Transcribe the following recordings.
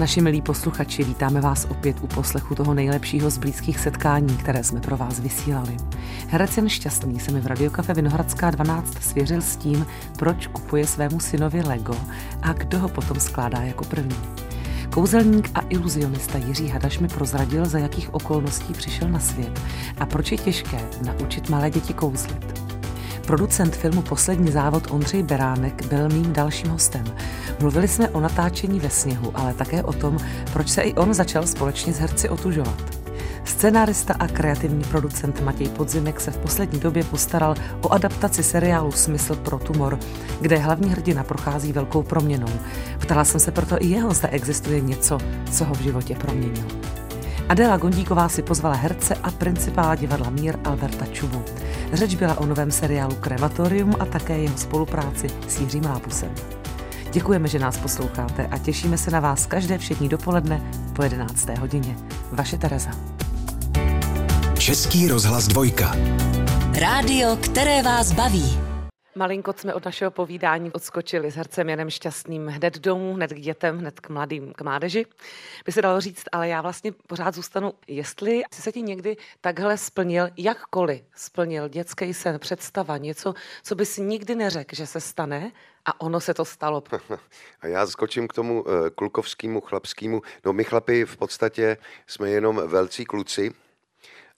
naši milí posluchači, vítáme vás opět u poslechu toho nejlepšího z blízkých setkání, které jsme pro vás vysílali. Herec Jan Šťastný se mi v Radiokafe Vinohradská 12 svěřil s tím, proč kupuje svému synovi Lego a kdo ho potom skládá jako první. Kouzelník a iluzionista Jiří Hadaš mi prozradil, za jakých okolností přišel na svět a proč je těžké naučit malé děti kouzlit. Producent filmu Poslední závod Ondřej Beránek byl mým dalším hostem. Mluvili jsme o natáčení ve sněhu, ale také o tom, proč se i on začal společně s herci otužovat. Scenárista a kreativní producent Matěj Podzimek se v poslední době postaral o adaptaci seriálu Smysl pro tumor, kde hlavní hrdina prochází velkou proměnou. Ptala jsem se proto i jeho, zda existuje něco, co ho v životě proměnilo. Adela Gondíková si pozvala herce a principála divadla Mír Alberta Čubu. Řeč byla o novém seriálu Krematorium a také jeho spolupráci s Jiřím Lápusem. Děkujeme, že nás posloucháte a těšíme se na vás každé všední dopoledne po 11. hodině. Vaše Tereza. Český rozhlas dvojka. Rádio, které vás baví. Malinko jsme od našeho povídání odskočili s hercem Janem Šťastným hned domů, hned k dětem, hned k mladým, k mládeži. By se dalo říct, ale já vlastně pořád zůstanu, jestli si se ti někdy takhle splnil, jakkoliv splnil dětský sen, představa, něco, co bys nikdy neřekl, že se stane, a ono se to stalo. A já skočím k tomu eh, klukovskému, chlapskému. No my chlapi v podstatě jsme jenom velcí kluci,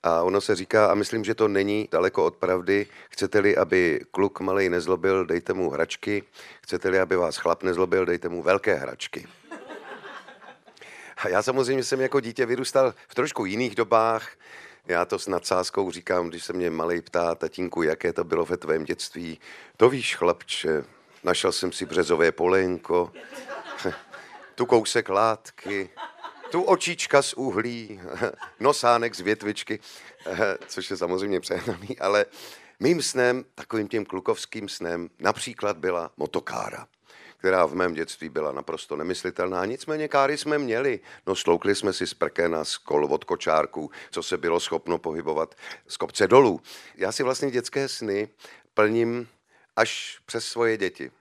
a ono se říká, a myslím, že to není daleko od pravdy, chcete-li, aby kluk malej nezlobil, dejte mu hračky, chcete-li, aby vás chlap nezlobil, dejte mu velké hračky. A já samozřejmě jsem jako dítě vyrůstal v trošku jiných dobách. Já to s nadsázkou říkám, když se mě malej ptá, tatínku, jaké to bylo ve tvém dětství. To víš, chlapče, našel jsem si březové polenko, tu kousek látky, tu očička z uhlí, nosánek z větvičky, což je samozřejmě přehnaný, ale mým snem, takovým tím klukovským snem, například byla motokára která v mém dětství byla naprosto nemyslitelná. Nicméně káry jsme měli. No sloukli jsme si z prkena, z kol od kočárků, co se bylo schopno pohybovat z kopce dolů. Já si vlastně dětské sny plním až přes svoje děti.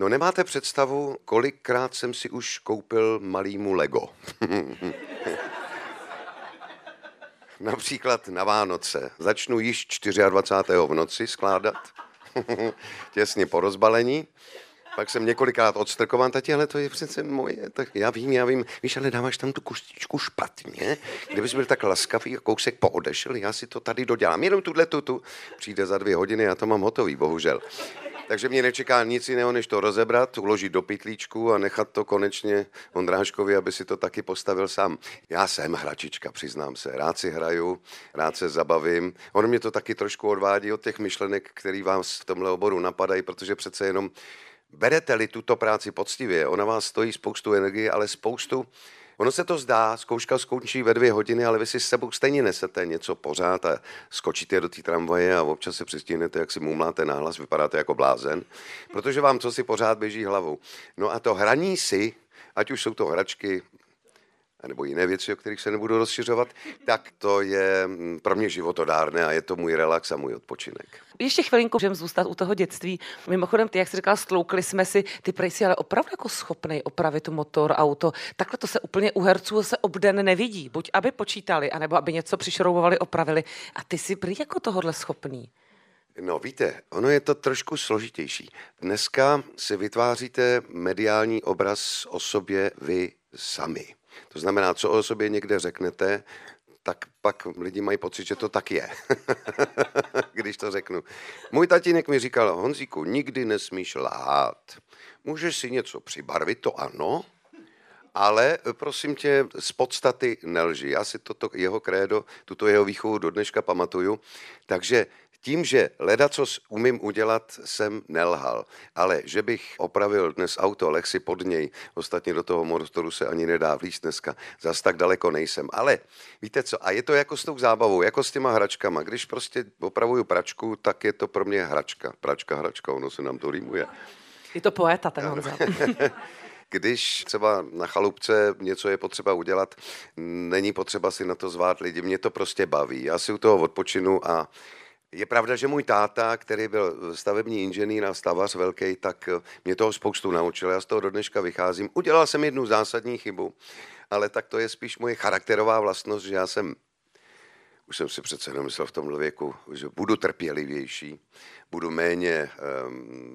No nemáte představu, kolikrát jsem si už koupil malýmu Lego. Například na Vánoce. Začnu již 24. v noci skládat, těsně po rozbalení. Pak jsem několikrát odstrkován, tati, ale to je přece moje, tak já vím, já vím, víš, ale dáváš tam tu kostičku špatně, kdybys byl tak laskavý a kousek poodešel, já si to tady dodělám, jenom tuhle tu, přijde za dvě hodiny, já to mám hotový, bohužel. Takže mě nečeká nic jiného, než to rozebrat, uložit do pytlíčku a nechat to konečně Ondráškovi, aby si to taky postavil sám. Já jsem hračička, přiznám se. Rád si hraju, rád se zabavím. On mě to taky trošku odvádí od těch myšlenek, které vás v tomhle oboru napadají, protože přece jenom berete-li tuto práci poctivě, ona vás stojí spoustu energie, ale spoustu Ono se to zdá, zkouška skončí ve dvě hodiny, ale vy si s sebou stejně nesete něco pořád a skočíte do té tramvaje a občas se přistihnete, jak si mumláte náhlas, vypadáte jako blázen, protože vám co si pořád běží hlavou. No a to hraní si, ať už jsou to hračky, nebo jiné věci, o kterých se nebudu rozšiřovat, tak to je mm, pro mě životodárné a je to můj relax a můj odpočinek. Ještě chvilinku můžeme zůstat u toho dětství. Mimochodem, ty, jak jsi říkal, stloukli jsme si, ty prej si ale opravdu jako schopný opravit motor, auto. Takhle to se úplně u herců se obden nevidí. Buď aby počítali, anebo aby něco přišroubovali, opravili. A ty jsi prý jako tohohle schopný. No víte, ono je to trošku složitější. Dneska si vytváříte mediální obraz o sobě vy sami. To znamená, co o sobě někde řeknete, tak pak lidi mají pocit, že to tak je, když to řeknu. Můj tatínek mi říkal, Honzíku, nikdy nesmíš lhát. Můžeš si něco přibarvit, to ano, ale prosím tě, z podstaty nelži. Já si toto jeho krédo, tuto jeho výchovu do dneška pamatuju. Takže tím, že leda, co umím udělat, jsem nelhal. Ale že bych opravil dnes auto, leh si pod něj, ostatně do toho motoru se ani nedá vlíst dneska, zas tak daleko nejsem. Ale víte co, a je to jako s tou zábavou, jako s těma hračkama. Když prostě opravuju pračku, tak je to pro mě hračka. Pračka, hračka, ono se nám to rýmuje. Je to poeta ten Honza. Když třeba na chalupce něco je potřeba udělat, není potřeba si na to zvát lidi, mě to prostě baví. Já si u toho odpočinu a Je pravda, že můj táta, který byl stavební inženýr a stavař velký, tak mě toho spoustu naučil. Já z toho do dneška vycházím. Udělal jsem jednu zásadní chybu, ale tak to je spíš moje charakterová vlastnost, že já jsem už jsem si přece jenom myslel v tomhle věku, že budu trpělivější, budu méně,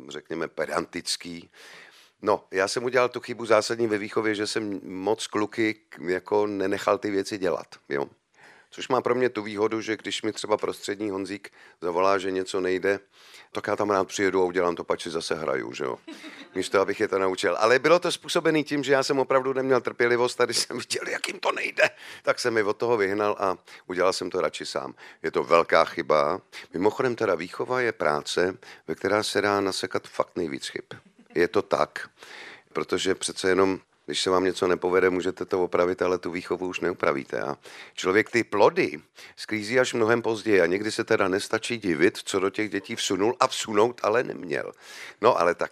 řekněme, pedantický. No, já jsem udělal tu chybu zásadní ve výchově, že jsem moc kluky jako nenechal ty věci dělat. Jo? Což má pro mě tu výhodu, že když mi třeba prostřední Honzík zavolá, že něco nejde, tak já tam rád přijedu a udělám to, pači zase hraju, že jo. Místo, abych je to naučil. Ale bylo to způsobené tím, že já jsem opravdu neměl trpělivost když jsem viděl, jak jim to nejde, tak jsem mi od toho vyhnal a udělal jsem to radši sám. Je to velká chyba. Mimochodem teda výchova je práce, ve která se dá nasekat fakt nejvíc chyb. Je to tak, protože přece jenom když se vám něco nepovede, můžete to opravit, ale tu výchovu už neupravíte. A člověk ty plody sklízí až mnohem později a někdy se teda nestačí divit, co do těch dětí vsunul a vsunout ale neměl. No ale tak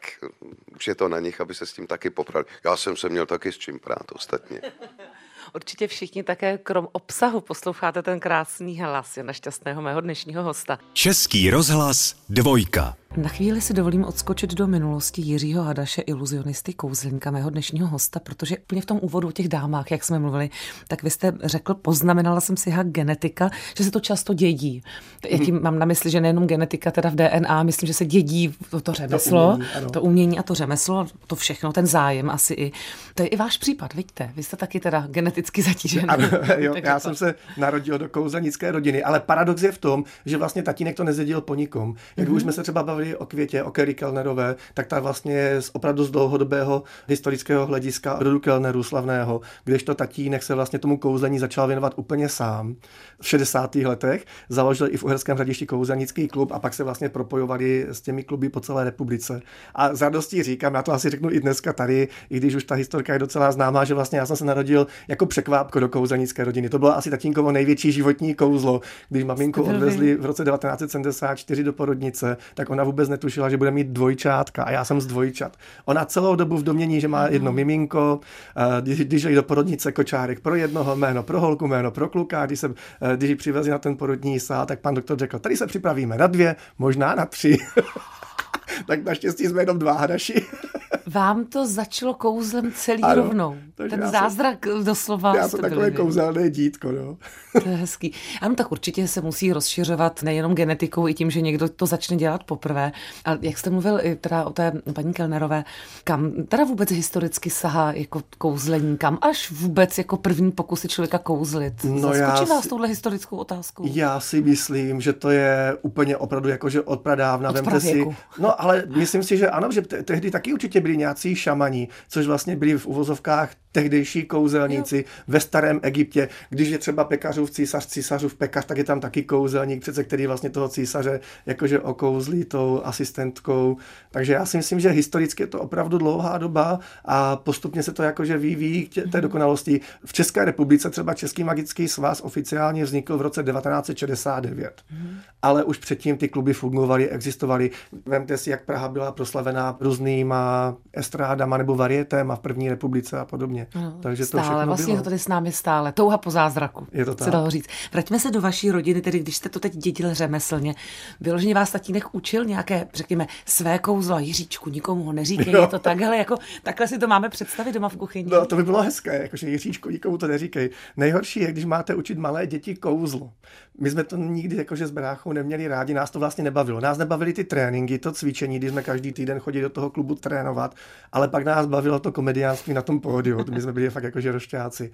už je to na nich, aby se s tím taky popravili. Já jsem se měl taky s čím prát ostatně. Určitě všichni také krom obsahu posloucháte ten krásný hlas je našťastného mého dnešního hosta. Český rozhlas dvojka. Na chvíli si dovolím odskočit do minulosti Jiřího Hadaše, iluzionisty, kouzelníka, mého dnešního hosta, protože úplně v tom úvodu o těch dámách, jak jsme mluvili, tak vy jste řekl, poznamenala jsem si jak genetika, že se to často dědí. Já tím mám na mysli, že nejenom genetika, teda v DNA, myslím, že se dědí to, to řemeslo, to umění, to umění a to řemeslo, to všechno, ten zájem asi i. To je i váš případ, vidíte, vy jste taky teda geneticky zatížený. Ano, jo, já jsem se narodil do kouzelnické rodiny, ale paradox je v tom, že vlastně tatínek to nezdědil po nikom. Jak mm-hmm. už jsme se třeba bavili bavili o Květě, o Kerry Kellnerové, tak ta vlastně je z opravdu z dlouhodobého historického hlediska rodu Kellnerů slavného, kdežto tatínek se vlastně tomu kouzlení začal věnovat úplně sám v 60. letech. Založil i v Uherském hradišti kouzelnický klub a pak se vlastně propojovali s těmi kluby po celé republice. A z radostí říkám, já to asi řeknu i dneska tady, i když už ta historka je docela známá, že vlastně já jsem se narodil jako překvápko do kouzelnické rodiny. To bylo asi tatínkovo největší životní kouzlo, když maminku odvezli v roce 1974 do porodnice, tak ona vůbec netušila, že bude mít dvojčátka a já jsem z dvojčat. Ona celou dobu v domění, že má jedno miminko, eh, když, když jde do porodnice kočárek pro jednoho jméno, pro holku jméno, pro kluka, když, se, eh, když ji přivezli na ten porodní sál, tak pan doktor řekl, tady se připravíme na dvě, možná na tři. tak naštěstí jsme jenom dva hadaši. Vám to začalo kouzlem celý ano, rovnou. Ten zázrak jsem, doslova. Já jsem takové byli, kouzelné dítko. No. To je hezký. Ano, tak určitě se musí rozšiřovat nejenom genetikou, i tím, že někdo to začne dělat poprvé. A jak jste mluvil i teda o té paní Kelnerové, kam teda vůbec historicky sahá jako kouzlení, kam až vůbec jako první pokusy člověka kouzlit? No Zaskočí vás si, touhle historickou otázkou? Já si myslím, že to je úplně opravdu jako, že od pradávna. Od si, no ale myslím si, že ano, že te- tehdy taky určitě byli nějací šamani, což vlastně byli v uvozovkách tehdejší kouzelníci jo. ve starém Egyptě. Když je třeba pekařův císař, císařův pekař, tak je tam taky kouzelník, přece který vlastně toho císaře jakože okouzlí tou asistentkou. Takže já si myslím, že historicky je to opravdu dlouhá doba a postupně se to jakože vyvíjí k té mhm. dokonalosti. V České republice třeba Český magický svaz oficiálně vznikl v roce 1969. Hmm. Ale už předtím ty kluby fungovaly, existovaly. Vemte si, jak Praha byla proslavená různýma estrádama nebo varietéma v první republice a podobně podobně. No, Takže stále, to všechno vlastně bylo. tady s námi stále. Touha po zázraku. Je to tak. Se dalo říct. Vraťme se do vaší rodiny, tedy když jste to teď dědil řemeslně. Vyloženě vás tatínek učil nějaké, řekněme, své kouzlo, Jiříčku, nikomu ho neříkej, je to takhle, jako, takhle si to máme představit doma v kuchyni. No, to by bylo hezké, jakože Jiříčku, nikomu to neříkej. Nejhorší je, když máte učit malé děti kouzlo. My jsme to nikdy jakože s bráchou neměli rádi, nás to vlastně nebavilo. Nás nebavily ty tréninky, to cvičení, když jsme každý týden chodili do toho klubu trénovat, ale pak nás bavilo to komediánství na tom pódiu. My jsme byli fakt jakože rošťáci.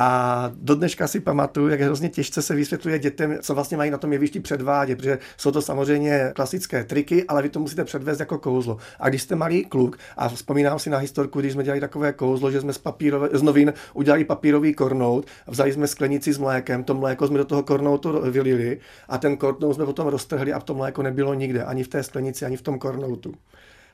A do dneška si pamatuju, jak hrozně těžce se vysvětluje dětem, co vlastně mají na tom jevišti předvádět, protože jsou to samozřejmě klasické triky, ale vy to musíte předvést jako kouzlo. A když jste malý kluk, a vzpomínám si na historku, když jsme dělali takové kouzlo, že jsme z, papírové, z novin udělali papírový kornout, vzali jsme sklenici s mlékem, to mléko jsme do toho kornoutu vylili a ten kornout jsme potom roztrhli a to mléko nebylo nikde, ani v té sklenici, ani v tom kornoutu.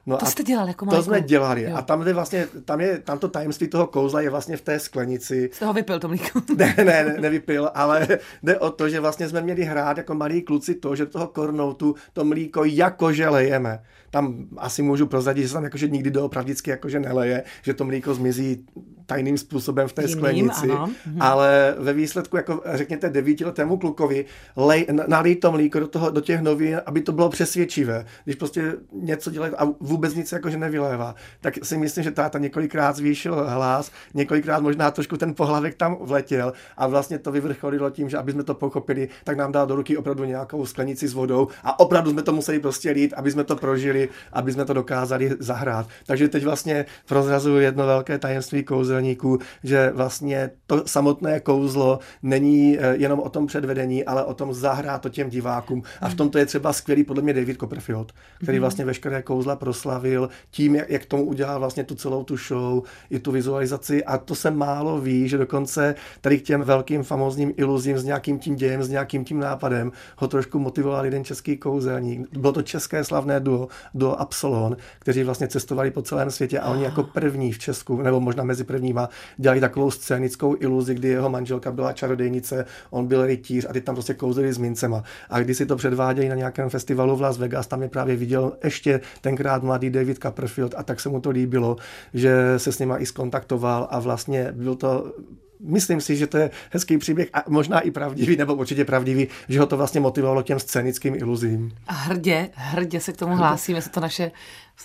No to a jste dělal jako To jsme dělali. Jo. A tam, je vlastně, tam, je, tam to tajemství toho kouzla je vlastně v té sklenici. Z toho vypil to mlíko. ne, ne, ne, nevypil, ale jde o to, že vlastně jsme měli hrát jako malí kluci to, že toho kornoutu to mlíko jakože lejeme. Tam asi můžu prozradit, že se tam jakože nikdy doopravdicky jakože neleje, že to mlíko zmizí tajným způsobem v té Jiným, sklenici, ano. Mhm. ale ve výsledku, jako řekněte devítiletému klukovi, lej, nalít tom líko do, toho, do těch novin, aby to bylo přesvědčivé. Když prostě něco dělá a vůbec nic jakože nevylévá, tak si myslím, že táta několikrát zvýšil hlas, několikrát možná trošku ten pohlavek tam vletěl a vlastně to vyvrcholilo tím, že aby jsme to pochopili, tak nám dal do ruky opravdu nějakou sklenici s vodou a opravdu jsme to museli prostě lít, aby jsme to prožili, aby jsme to dokázali zahrát. Takže teď vlastně prozrazuju jedno velké tajemství kouzelníků, že vlastně to samotné kouzlo není eh, jenom o tom předvedení, ale o tom zahrát to těm divákům. A v tomto je třeba skvělý podle mě David Copperfield, který mhm. vlastně veškeré kouzla proslavil tím, jak, jak tomu udělal vlastně tu celou tu show, i tu vizualizaci a to se málo ví, že dokonce tady k těm velkým famózním iluzím s nějakým tím dějem, s nějakým tím nápadem ho trošku motivoval jeden český kouzelník. Bylo to české slavné duo, do Absolon, kteří vlastně cestovali po celém světě a oni jako první v Česku, nebo možná mezi prvníma, dělali takovou scénickou iluzi, kdy jeho manželka byla čarodejnice, on byl rytíř a ty tam prostě kouzeli s mincema. A když si to předvádějí na nějakém festivalu v Las Vegas, tam je právě viděl ještě tenkrát mladý David Copperfield a tak se mu to líbilo, že se s nima i skontaktoval a vlastně byl to myslím si, že to je hezký příběh a možná i pravdivý, nebo určitě pravdivý, že ho to vlastně motivovalo těm scénickým iluzím. A hrdě, hrdě se k tomu hlásíme, jsou to naše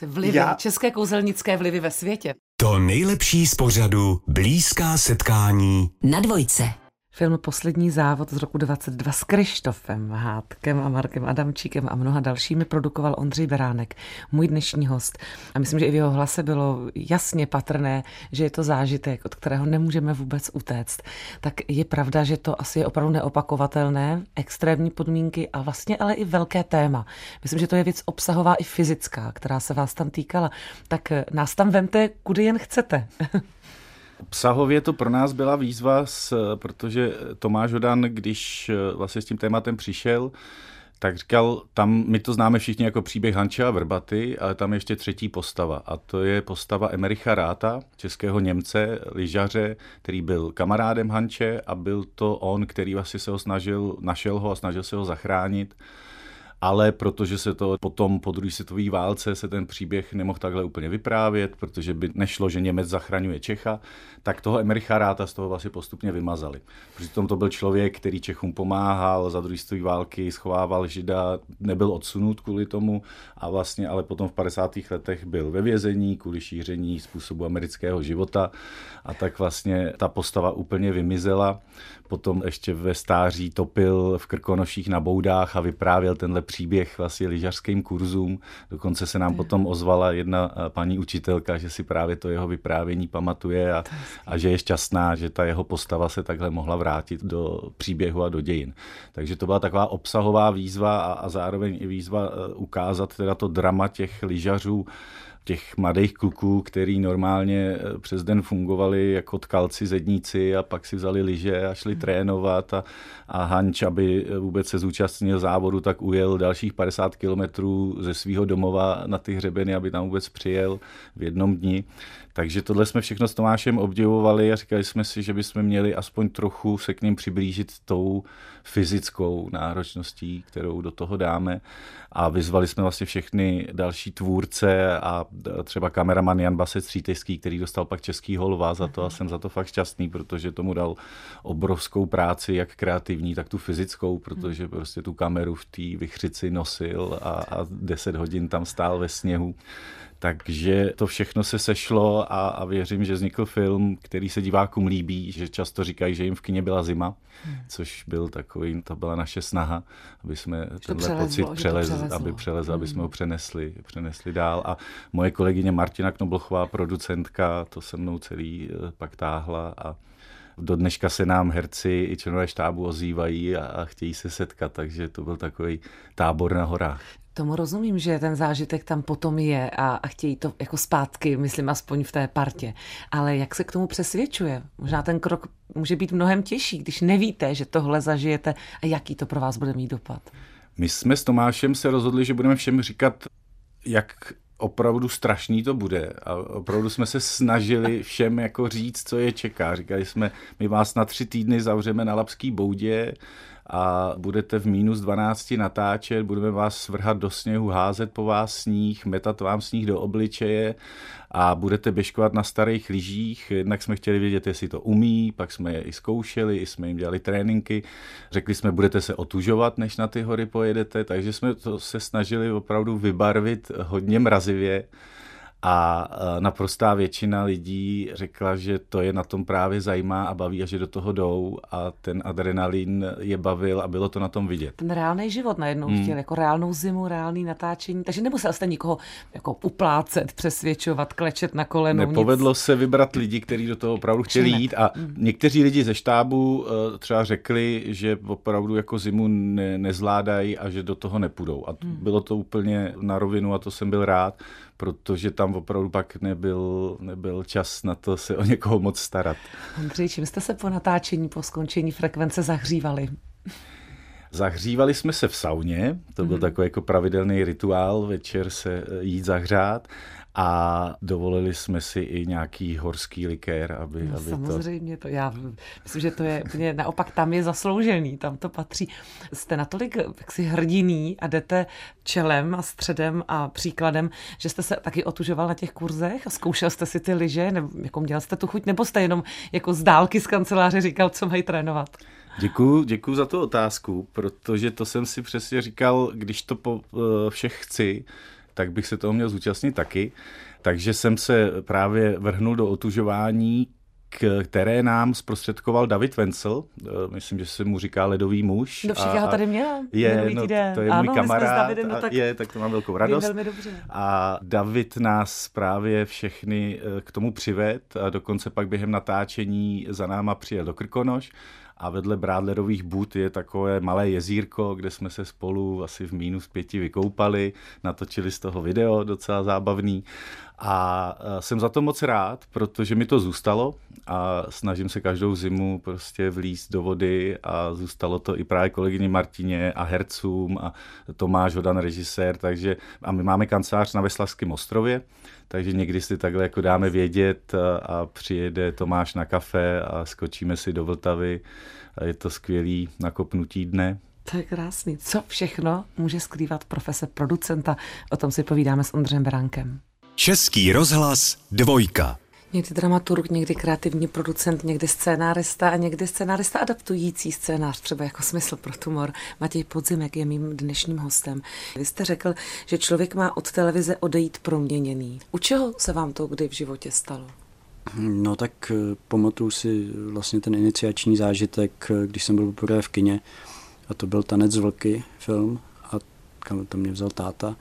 vlivy, Já... české kouzelnické vlivy ve světě. To nejlepší z pořadu Blízká setkání na dvojce. Film Poslední závod z roku 22 s Krištofem Hádkem a Markem Adamčíkem a mnoha dalšími produkoval Ondřej Beránek, můj dnešní host. A myslím, že i v jeho hlase bylo jasně patrné, že je to zážitek, od kterého nemůžeme vůbec utéct. Tak je pravda, že to asi je opravdu neopakovatelné, extrémní podmínky a vlastně ale i velké téma. Myslím, že to je věc obsahová i fyzická, která se vás tam týkala. Tak nás tam vemte, kudy jen chcete. Obsahově to pro nás byla výzva, s, protože Tomáš Hodan, když eh, vlastně s tím tématem přišel, tak říkal, tam my to známe všichni jako příběh Hanče a Vrbaty, ale tam je ještě třetí postava. A to je postava Emericha Ráta, českého Němce, lyžaře, který byl kamarádem Hanče a byl to on, který vlastně se ho snažil, našel ho a snažil se ho zachránit ale protože se to potom po druhé světové válce se ten příběh nemohl takhle úplně vyprávět, protože by nešlo, že Němec zachraňuje Čecha, tak toho Emericha Ráta z toho vlastně postupně vymazali. Přitom to byl člověk, který Čechům pomáhal, za druhé světové války schovával Žida, nebyl odsunut kvůli tomu a vlastně ale potom v 50. letech byl ve vězení kvůli šíření způsobu amerického života a tak vlastně ta postava úplně vymizela. Potom ještě ve stáří topil v Krkonoších na boudách a vyprávěl tenhle příběh vlastně lyžařským kurzům. Dokonce se nám potom ozvala jedna eh, paní učitelka, že si právě to jeho vyprávění pamatuje a, a že je šťastná, že ta jeho postava se takhle mohla vrátit do příběhu a do dějin. Takže to byla taková obsahová výzva a, a zároveň i výzva eh, ukázat teda to drama těch lyžařů, těch mladých kluků, který normálně eh, přes den fungovali jako tkalci, zedníci a pak si vzali lyže a šli hmm. trénovat a, a Hanč, aby eh, vůbec se zúčastnil závodu, tak ujel dalších 50 kilometrů ze svého domova na ty hřebeny, aby tam vůbec přijel v jednom dni. Takže tohle jsme všechno s Tomášem obdivovali a říkali jsme si, že bychom měli aspoň trochu se k ním přiblížit tou fyzickou náročností, kterou do toho dáme. A vyzvali jsme vlastně všechny další tvůrce a třeba kameraman Jan Basec Střítejský, který dostal pak český holva za to a jsem za to fakt šťastný, protože tomu dal obrovskou práci, jak kreativní, tak tu fyzickou, protože prostě tu kameru v té vychřici nosil a, a 10 hodin tam stál ve sněhu. Takže to všechno se sešlo a, a věřím, že vznikl film, který se divákům líbí, že často říkají, že jim v kině byla zima, hmm. což byl takový, to byla naše snaha, aby jsme že tenhle přelezlo, pocit přelez, aby přelezl, hmm. aby jsme ho přenesli, přenesli dál. A moje kolegyně Martina Knoblochová, producentka, to se mnou celý eh, pak táhla a do dneška se nám herci i členové štábu ozývají a, a chtějí se setkat, takže to byl takový tábor na horách. Tomu rozumím, že ten zážitek tam potom je a, a chtějí to jako zpátky, myslím aspoň v té partě. Ale jak se k tomu přesvědčuje? Možná ten krok může být mnohem těžší, když nevíte, že tohle zažijete a jaký to pro vás bude mít dopad. My jsme s Tomášem se rozhodli, že budeme všem říkat, jak opravdu strašný to bude. A opravdu jsme se snažili všem jako říct, co je čeká. Říkali jsme, my vás na tři týdny zavřeme na Lapský boudě a budete v minus 12 natáčet, budeme vás svrhat do sněhu, házet po vás sníh, metat vám sníh do obličeje a budete běžkovat na starých lyžích. Jednak jsme chtěli vědět, jestli to umí, pak jsme je i zkoušeli, i jsme jim dělali tréninky. Řekli jsme, budete se otužovat, než na ty hory pojedete, takže jsme to se snažili opravdu vybarvit hodně mrazivě a naprostá většina lidí řekla, že to je na tom právě zajímá a baví a že do toho jdou a ten adrenalin je bavil a bylo to na tom vidět. Ten reálný život najednou hmm. chtěl, jako reálnou zimu, reálný natáčení, takže nemusel jste nikoho jako uplácet, přesvědčovat, klečet na koleno. Nepovedlo nic. se vybrat lidi, kteří do toho opravdu chtěli jít a hmm. někteří lidi ze štábu eh, třeba řekli, že opravdu jako zimu ne, nezvládají a že do toho nepůjdou. A hmm. bylo to úplně na rovinu a to jsem byl rád, protože tam opravdu pak nebyl, nebyl čas na to se o někoho moc starat. Ondřej, čím jste se po natáčení, po skončení frekvence zahřívali? Zahřívali jsme se v sauně, to byl mm-hmm. takový jako pravidelný rituál, večer se jít zahřát a dovolili jsme si i nějaký horský likér, aby, no, aby samozřejmě, to... to já myslím, že to je úplně naopak tam je zasloužený, tam to patří. Jste natolik jaksi hrdiný a jdete čelem a středem a příkladem, že jste se taky otužoval na těch kurzech a zkoušel jste si ty lyže, nebo jako měl jste tu chuť, nebo jste jenom jako z dálky z kanceláře říkal, co mají trénovat? Děkuju, děkuju za tu otázku, protože to jsem si přesně říkal, když to po eh, všech chci, tak bych se toho měl zúčastnit taky. Takže jsem se právě vrhnul do otužování, které nám zprostředkoval David Wenzel, eh, myslím, že se mu říká ledový muž. Do všech já ho tady měla je, no, to je ano, můj kamarád. Davidem, no, tak je, tak to mám velkou radost. Velmi dobře. A David nás právě všechny eh, k tomu přived a dokonce pak během natáčení za náma přijel do Krkonoš a vedle Brádlerových bud je takové malé jezírko, kde jsme se spolu asi v minus pěti vykoupali, natočili z toho video, docela zábavný. A jsem za to moc rád, protože mi to zůstalo a snažím se každou zimu prostě vlízt do vody a zůstalo to i právě kolegyni Martině a hercům a Tomáš Hodan režisér, takže a my máme kancelář na Veslavském ostrově, takže někdy si takhle jako dáme vědět a, a přijede Tomáš na kafe a skočíme si do Vltavy a je to skvělý nakopnutí dne. To je krásný. Co všechno může skrývat profese producenta? O tom si povídáme s Ondřejem Beránkem. Český rozhlas dvojka. Někdy dramaturg, někdy kreativní producent, někdy scénárista a někdy scénárista adaptující scénář, třeba jako smysl pro tumor. Matěj Podzimek je mým dnešním hostem. Vy jste řekl, že člověk má od televize odejít proměněný. U čeho se vám to kdy v životě stalo? No tak eh, pamatuju si vlastně ten iniciační zážitek, eh, když jsem byl poprvé v kině a to byl Tanec z vlky film a kam to mě vzal táta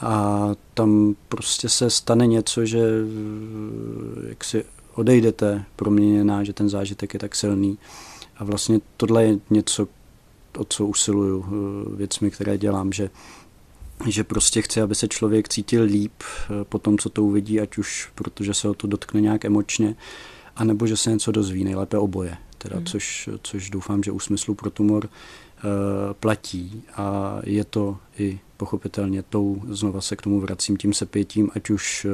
a tam prostě se stane něco, že eh, jak si odejdete proměněná, že ten zážitek je tak silný. A vlastně tohle je něco, o co usiluju eh, věcmi, které dělám, že, že prostě chci, aby se člověk cítil líp eh, po tom, co to uvidí, ať už protože se o to dotkne nějak emočně, anebo že se něco dozví, nejlépe oboje. Teda, hmm. což, což doufám, že u smyslu pro tumor uh, platí a je to i pochopitelně tou, znova se k tomu vracím tím sepětím, ať už eh,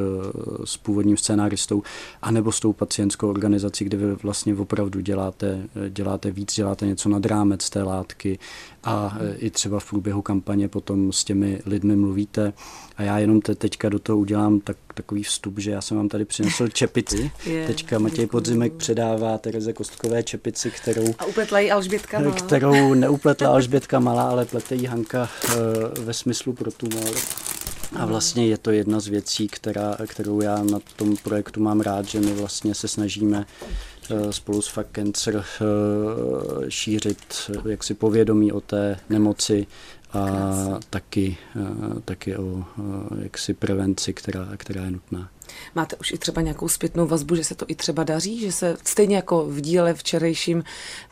s původním scénáristou, anebo s tou pacientskou organizací, kde vy vlastně opravdu děláte, eh, děláte víc, děláte něco nad rámec té látky a eh, i třeba v průběhu kampaně potom s těmi lidmi mluvíte. A já jenom te, teďka do toho udělám tak, takový vstup, že já jsem vám tady přinesl čepici. Je, teďka Matěj Podzimek předává Tereze Kostkové čepici, kterou... A upletla ji Alžbětka Malá. Kterou neupletla Alžbětka Malá, ale plete ji Hanka ve smyslu pro tumor. A vlastně je to jedna z věcí, která, kterou já na tom projektu mám rád, že my vlastně se snažíme eh, spolu s Fuck Cancer eh, šířit jaksi povědomí o té nemoci a taky, eh, taky o jaksi prevenci, která, která je nutná. Máte už i třeba nějakou zpětnou vazbu, že se to i třeba daří, že se stejně jako v díle včerejším,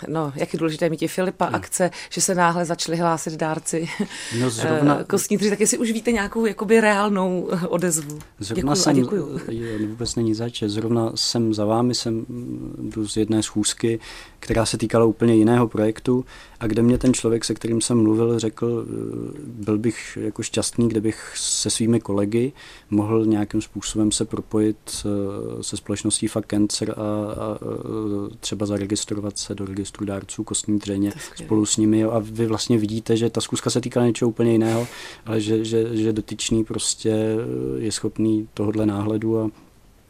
no, jak je důležité mít i Filipa no. akce, že se náhle začali hlásit dárci no, zrovna, kostní tři, tak jestli už víte nějakou jakoby reálnou odezvu. Zrovna děkuju jsem, a děkuju. Je, vůbec není zač, zrovna jsem za vámi, jsem jdu z jedné schůzky, která se týkala úplně jiného projektu a kde mě ten člověk, se kterým jsem mluvil, řekl, eh, byl bych jako šťastný, kdybych se svými kolegy mohl nějakým způsobem se propojit eh, se společností Fuck Cancer a, a třeba zaregistrovat se do registru dárců kostní dřeně spolu s nimi. Jo. A vy vlastně vidíte, že ta zkuska se týká něčeho úplně jiného, ale že, že, že dotyčný prostě je schopný tohohle náhledu a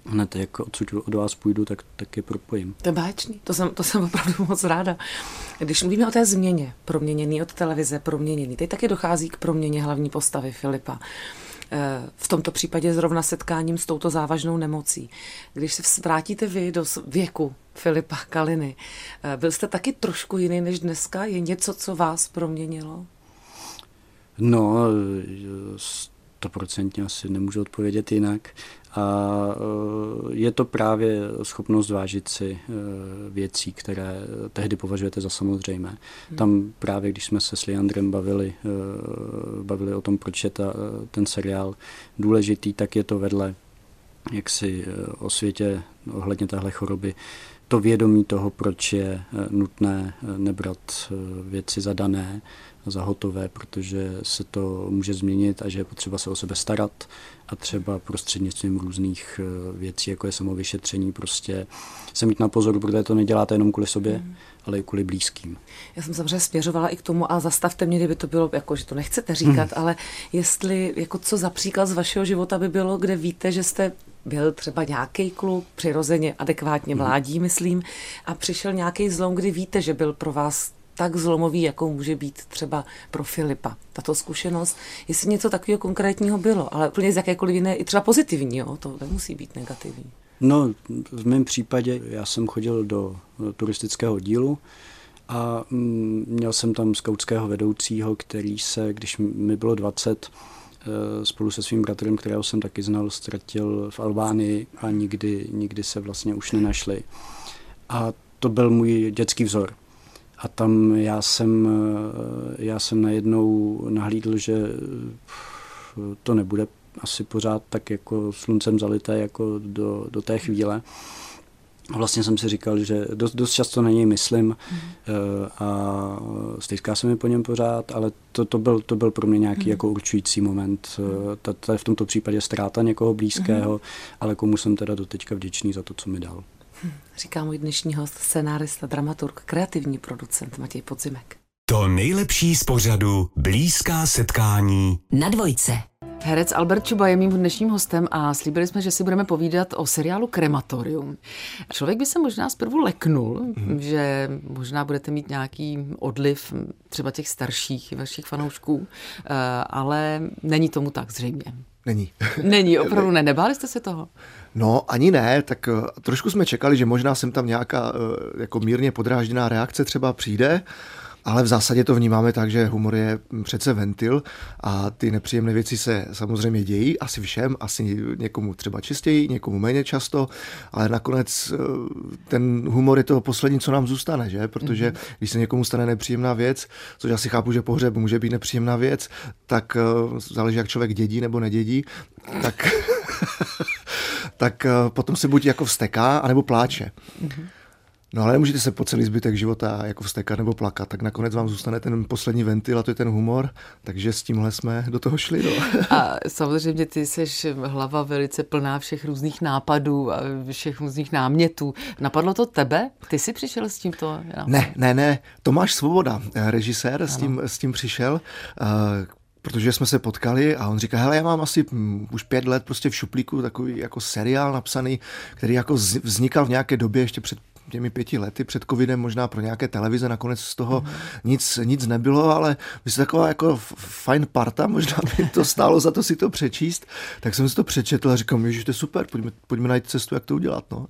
hned jak odsud od vás půjdu, tak, tak je propojím. To je báječný, to jsem, to jsem opravdu moc ráda. Když mluvíme o té změně, proměněný od televize, proměněný, teď taky dochází k proměně hlavní postavy Filipa. Eh, v tomto případě zrovna setkáním s touto závažnou nemocí. Když se vrátíte vy do věku Filipa Kaliny, eh, byl jste taky trošku jiný než dneska? Je něco, co vás proměnilo? No, stoprocentně asi nemůžu odpovědět jinak. A e, je to právě schopnost vážit si e, věcí, které tehdy považujete za samozřejmé. Hmm. Tam právě, když jsme se s Leandrem bavili, e, bavili o tom, proč je ta, ten seriál důležitý, tak je to vedle jaksi o světě ohledně téhle choroby to vědomí toho, proč je nutné nebrat věci zadané, za hotové, protože se to může změnit a že je potřeba se o sebe starat a třeba prostřednictvím různých eh, věcí, jako je samovyšetření, prostě se mít na pozoru, protože to neděláte jenom kvůli sobě, mm. ale i kvůli blízkým. Já jsem samozřejmě směřovala i k tomu, a zastavte mě, kdyby to bylo, jako že to nechcete říkat, mm. ale jestli, jako co za příklad z vašeho života by bylo, kde víte, že jste byl třeba nějaký kluk, přirozeně adekvátně mhm. mládí, myslím, a přišel nějaký zlom, kdy víte, že byl pro vás tak zlomový, jako může být třeba pro Filipa. Tato zkušenost, jestli něco takového konkrétního bylo, ale úplně z jakékoliv jiné, i třeba pozitivního, to nemusí být negativní. No, v mém případě já jsem chodil do, do turistického dílu a mm, měl jsem tam skautského vedoucího, který se, když mi bylo 20, eh, spolu se svým bratrem, kterého jsem taky znal, ztratil v Albánii a nikdy, nikdy se vlastně už nenašli. A to byl můj dětský vzor. A tam já jsem, já jsem najednou nahlídl, že to nebude asi pořád tak jako sluncem zalité jako do, do té chvíle. Vlastně jsem si říkal, že dost, dost často na něj myslím mm. a stýská se mi po něm pořád, ale to, to, byl, to byl pro mě nějaký mm. jako určující moment. To, to je v tomto případě ztráta někoho blízkého, mm. ale komu jsem teda doteďka vděčný za to, co mi dal. Říká můj dnešní host, scenárista, dramaturg, kreativní producent Matěj Podzimek. To nejlepší z pořadu Blízká setkání na dvojce. Herec Albert Čuba je mým dnešním hostem a slíbili jsme, že si budeme povídat o seriálu Krematorium. Člověk by se možná zprvu leknul, mm. že možná budete mít nějaký odliv třeba těch starších vašich fanoušků, eh, ale není tomu tak zřejmě. Není. Není, opravdu ne. Nebáli jste se toho? No, ani ne, tak uh, trošku jsme čekali, že možná sem tam nějaká uh, jako mírně podrážděná reakce třeba přijde, ale v zásadě to vnímáme tak, že humor je přece ventil a ty nepříjemné věci se samozřejmě dějí, asi všem, asi někomu třeba čistěji, někomu méně často, ale nakonec eh, ten humor je to poslední, co nám zůstane, že? Protože mm-hmm. když se někomu stane nepříjemná věc, což asi chápu, že pohřeb může být nepříjemná věc, tak záleží, jak člověk dědí nebo nedědí, tak tak eh, potom se buď jako vsteká, anebo pláče. Mm-hmm. No ale nemůžete se po celý zbytek života jako vstekat nebo plakat, tak nakonec vám zůstane ten poslední ventil a to je ten humor, takže s tímhle jsme do toho šli. No. A samozřejmě ty jsi hlava velice plná všech různých nápadů a všech různých námětů. Napadlo to tebe? Ty jsi přišel s tímto? Ne, ne, ne. Tomáš Svoboda, eh, režisér, s tím, s tím přišel. Uh, protože jsme se potkali a on říká, hele, já mám asi hm, už pět let prostě v šuplíku takový jako seriál napsaný, který jako vznikal v nějaké době ještě před těmi pěti lety před covidem možná pro nějaké televize, nakonec z toho mm. nic, nic nebylo, ale vy jste taková jako fajn parta, možná by to stálo za to si to přečíst, tak jsem si to přečetl a říkám, že to je super, pojďme, pojďme najít cestu, jak to udělat. No.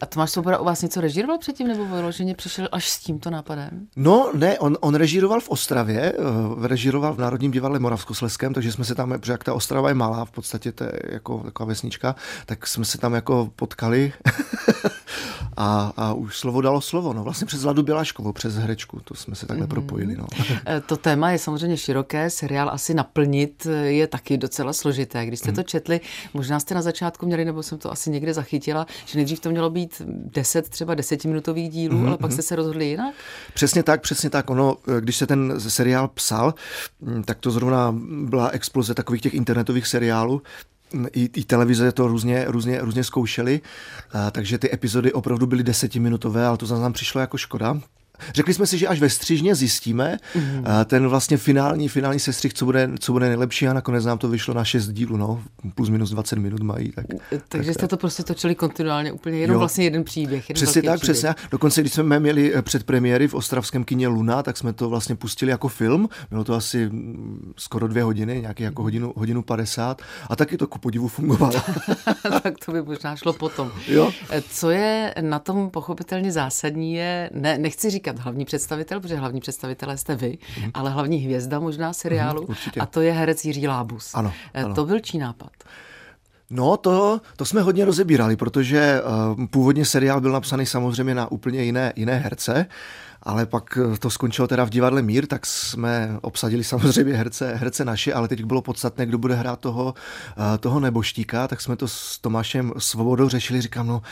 a Tomáš Svoboda u vás něco režíroval předtím, nebo vyloženě přišel až s tímto nápadem? No ne, on, on režíroval v Ostravě, eh, režíroval v Národním divadle Moravskosleském, takže jsme se tam, protože jak ta Ostrava je malá, v podstatě to je jako taková vesnička, tak jsme se tam jako potkali a, a už slovo dalo slovo. No vlastně přes Ladu Běláškovou, přes herečku, to jsme se takhle mm-hmm. propojili. No. Eh, to téma je samozřejmě široké, seriál asi naplnit je taky docela složité. Když jste to četli, možná jste na začátku měli, nebo jsem to asi někde zachytila, že nejdřív to mělo být 10, třeba desetiminutových dílů, mm-hmm. ale pak mhm. jste se rozhodli jinak? Přesně tak, přesně tak. Ono, eh, když se ten seriál psal, tak to zrovna byla exploze takových těch internetových seriálů, i, i televize to různě, různě, různě zkoušely, takže ty epizody opravdu byly desetiminutové, ale to za nám přišlo jako škoda, Řekli jsme si, že až ve střižně zjistíme mm. ten vlastně finální, finální sestřih, co bude, co bude nejlepší a nakonec nám to vyšlo na 6 dílů, no, plus minus 20 minut mají. Tak, Takže tak, jste to prostě točili kontinuálně, úplně jenom jo. vlastně jeden příběh. Jeden přesně tak, příběh. přesně. Dokonce, když jsme měli eh, předpremiéry v ostravském kině Luna, tak jsme to vlastně pustili jako film. Bylo to asi skoro dvě hodiny, nějaký jako hodinu, hodinu 50 a taky to ku podivu fungovalo. tak to by možná šlo potom. Jo. Eh, co je na tom pochopitelně zásadní je, ne, nechci říkat říkat hlavní představitel, protože hlavní představitelé jste vy, mm-hmm. ale hlavní hvězda možná seriálu mm-hmm, a to je herec Jiří Lábus. Ano, eh, ano. To byl čí nápad? No, to, to jsme hodně rozebírali, protože uh, původně seriál byl napsaný samozřejmě na úplně jiné, jiné herce, ale pak eh, to skončilo teda v divadle Mír, tak jsme obsadili samozřejmě herce, herce naše, ale teď bylo podstatné, kdo bude hrát toho, uh, toho neboštíka, tak jsme to s Tomášem Svobodou řešili, říkám, no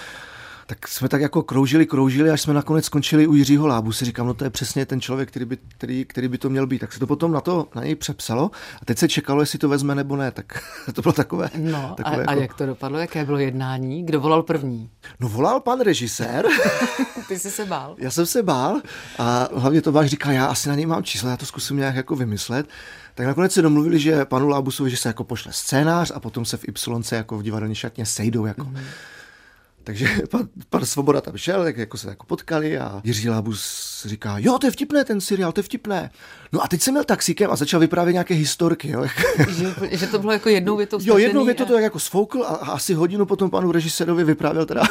tak jsme tak jako kroužili, kroužili, až jsme nakonec skončili u Jiřího Lábu. Si říkám, no to je přesně ten člověk, který by, který, který by to měl být. Tak se to potom na to na něj přepsalo a teď se čekalo, jestli to vezme nebo ne. Tak to bylo takové. No takové a, jako... a jak to dopadlo? Jaké bylo jednání? Kdo volal první? No volal pan režisér. Ty jsi se bál? Já jsem se bál a hlavně to váš říkal, já asi na něj mám číslo, já to zkusím nějak jako vymyslet. Tak nakonec se domluvili, že panu Lábusovi, že se jako pošle scénář a potom se v Y jako v divadelní šatně sejdou jako mm-hmm takže pan, pan Svoboda tam šel, tak jako se jako potkali a Jiří Labus říká, jo, to je vtipné ten seriál, to je vtipné. No a teď jsem měl taxíkem a začal vyprávět nějaké historky. Jo. že, že, to bylo jako jednou větou Jo, jednou větou a... to jako sfoukl a, a asi hodinu potom panu režisérovi vyprávěl teda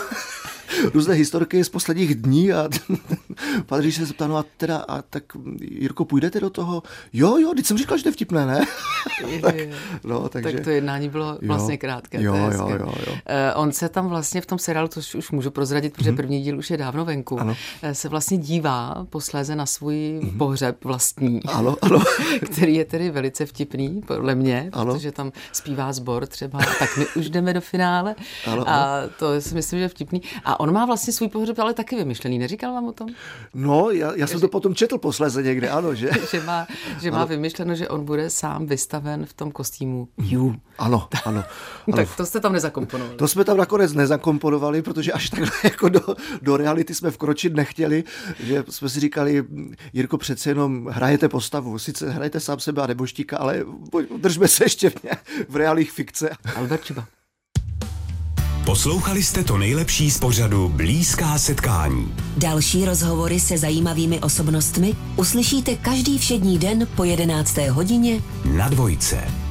různé historky z posledních dní a pan režisér se zeptal, no a teda, a tak Jirko, půjdete do toho? Jo, jo, teď jsem říkal, že to je vtipné, ne? tak, no, takže... tak to jednání bylo vlastně krátké. Jo, jo, jo, jo. Uh, on se tam vlastně v tom seriálu, to už můžu prozradit, protože mm-hmm. první díl už je dávno venku, ano. Eh, se vlastně dívá posléze na svůj mm-hmm. pohřeb vlastní, ano, ano. který je tedy velice vtipný, podle mě, ano. protože tam zpívá sbor třeba, tak my už jdeme do finále ano, a ano. to si myslím, že je vtipný. A on má vlastně svůj pohřeb ale taky vymyšlený, neříkal vám o tom? No, já, já jsem že, to potom četl posléze někde, ano, že? že má, že má vymyšleno, že on bude sám vystaven v tom kostýmu You. Ano, ano. ano. tak to jste tam nezakomponovali. To jsme tam nakonec nezakomponovali, protože až takhle jako do, do reality jsme vkročit nechtěli, že jsme si říkali, Jirko, přece jenom hrajete postavu, sice hrajete sám sebe a neboštíka, ale držme se ještě v, v reálích fikce. Albert Čiba. Poslouchali jste to nejlepší z pořadu Blízká setkání. Další rozhovory se zajímavými osobnostmi uslyšíte každý všední den po 11. hodině na dvojce.